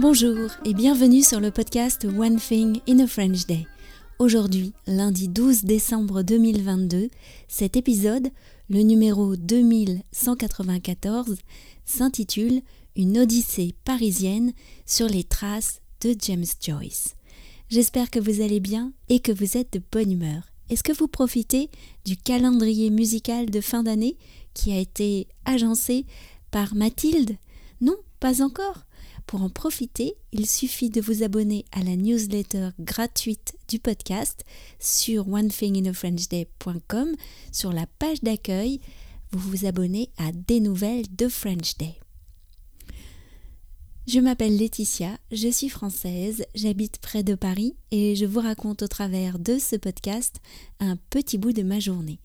Bonjour et bienvenue sur le podcast One Thing in a French Day. Aujourd'hui, lundi 12 décembre 2022, cet épisode, le numéro 2194, s'intitule Une odyssée parisienne sur les traces de James Joyce. J'espère que vous allez bien et que vous êtes de bonne humeur. Est-ce que vous profitez du calendrier musical de fin d'année qui a été agencé par Mathilde? Non, pas encore. Pour en profiter, il suffit de vous abonner à la newsletter gratuite du podcast sur onethinginafrenchday.com. Sur la page d'accueil, vous vous abonnez à des nouvelles de French Day. Je m'appelle Laetitia, je suis française, j'habite près de Paris et je vous raconte au travers de ce podcast un petit bout de ma journée.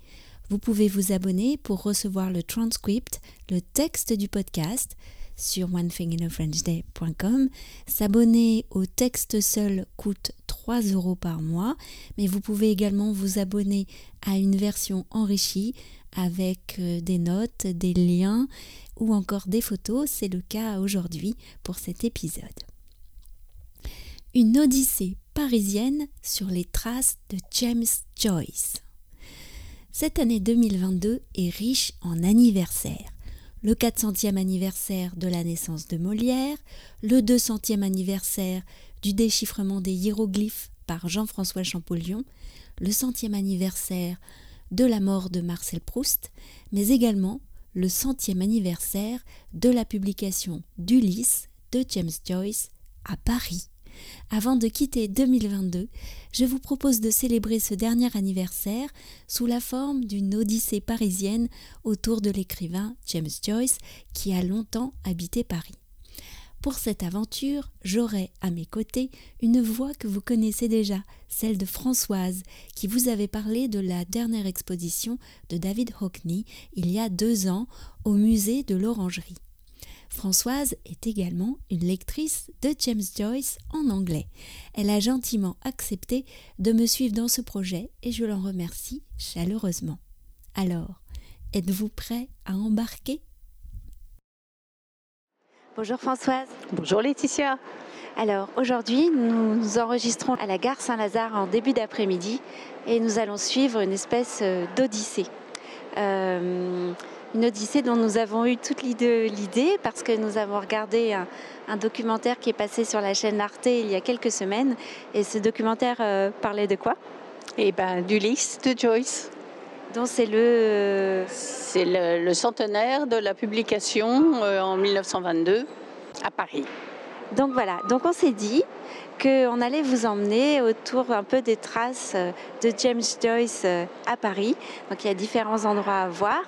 Vous pouvez vous abonner pour recevoir le transcript, le texte du podcast sur onethinginafrenchday.com. S'abonner au texte seul coûte 3 euros par mois, mais vous pouvez également vous abonner à une version enrichie avec euh, des notes, des liens ou encore des photos. C'est le cas aujourd'hui pour cet épisode. Une odyssée parisienne sur les traces de James Joyce. Cette année 2022 est riche en anniversaires. Le 400e anniversaire de la naissance de Molière, le 200e anniversaire du déchiffrement des hiéroglyphes par Jean-François Champollion, le centième anniversaire de la mort de Marcel Proust, mais également le centième anniversaire de la publication d'Ulysse de James Joyce à Paris. Avant de quitter 2022, je vous propose de célébrer ce dernier anniversaire sous la forme d'une odyssée parisienne autour de l'écrivain James Joyce qui a longtemps habité Paris. Pour cette aventure, j'aurai à mes côtés une voix que vous connaissez déjà, celle de Françoise, qui vous avait parlé de la dernière exposition de David Hockney il y a deux ans au musée de l'Orangerie. Françoise est également une lectrice de James Joyce en anglais. Elle a gentiment accepté de me suivre dans ce projet et je l'en remercie chaleureusement. Alors, êtes-vous prêt à embarquer? Bonjour Françoise. Bonjour Laetitia. Alors aujourd'hui, nous nous enregistrons à la gare Saint-Lazare en début d'après-midi et nous allons suivre une espèce euh, d'odyssée. Euh, une odyssée dont nous avons eu toute l'idée parce que nous avons regardé un, documentaire qui est passé sur la chaîne Arte il y a quelques semaines. Et ce documentaire euh, parlait de quoi? Eh bien, d'Ulysse de Joyce. Donc c'est le... C'est le, centenaire de la publication euh, en 1922 à Paris. Donc voilà, donc on s'est dit, qu'on allait vous emmener autour un peu des traces euh, de James Joyce euh, à Paris. Donc il y a différents endroits à voir.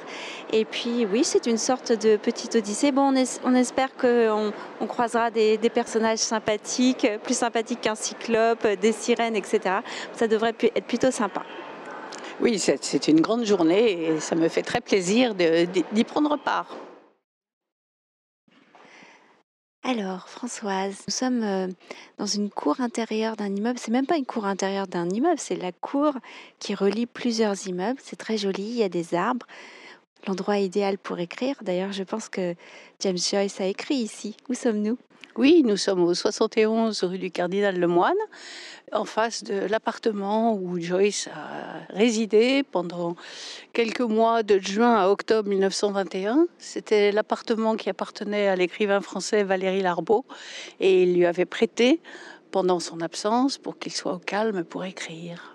Et puis oui, c'est une sorte de petite odyssée. Bon, on, espère qu'on on croisera des, personnages sympathiques, plus sympathiques qu'un cyclope, des sirènes, etc. Ça devrait être plutôt sympa. Oui, c'est une grande journée et ça me fait très plaisir d'y prendre part. Alors, Françoise, nous sommes euh, dans une cour intérieure d'un immeuble. C'est même pas une cour intérieure d'un immeuble, c'est la cour qui relie plusieurs immeubles. C'est très joli, il y a des arbres. L'endroit idéal pour écrire. D'ailleurs, je pense que James Joyce a écrit ici. Où sommes-nous? Oui, nous sommes au 71 rue du Cardinal Lemoine en face de l'appartement où Joyce a résidé pendant quelques mois de juin à octobre 1921. C'était l'appartement qui appartenait à l'écrivain français Valéry Larbeau et il lui avait prêté pendant son absence pour qu'il soit au calme pour écrire.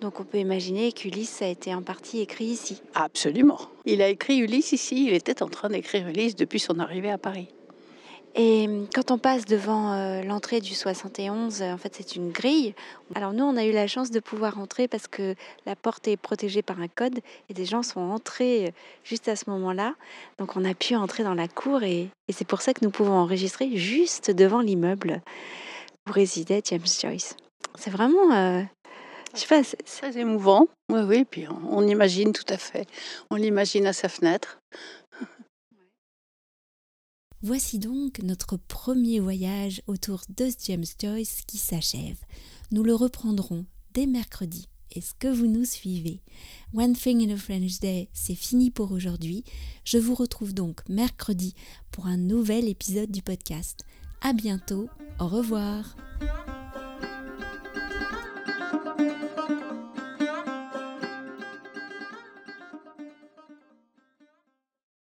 Donc on peut imaginer qu'Ulysse a été en partie écrit ici. Absolument. Il a écrit Ulysse ici. Il était en train d'écrire Ulysse depuis son arrivée à Paris. Et quand on passe devant euh, l'entrée du 71, euh, en fait, c'est une grille. Alors nous, on a eu la chance de pouvoir entrer parce que la porte est protégée par un code et des gens sont entrés euh, juste à ce moment-là. Donc on a pu entrer dans la cour et, c'est pour ça que nous pouvons enregistrer juste devant l'immeuble où résidait James Joyce. C'est vraiment, je sais pas, c'est très émouvant. Oui, oui, puis on, on imagine tout à fait. On l'imagine à sa fenêtre. Voici donc notre premier voyage autour de James Joyce qui s'achève. Nous le reprendrons dès mercredi. Est-ce que vous nous suivez? One Thing in a French Day, c'est fini pour aujourd'hui. Je vous retrouve donc mercredi pour un nouvel épisode du podcast. À bientôt. Au revoir.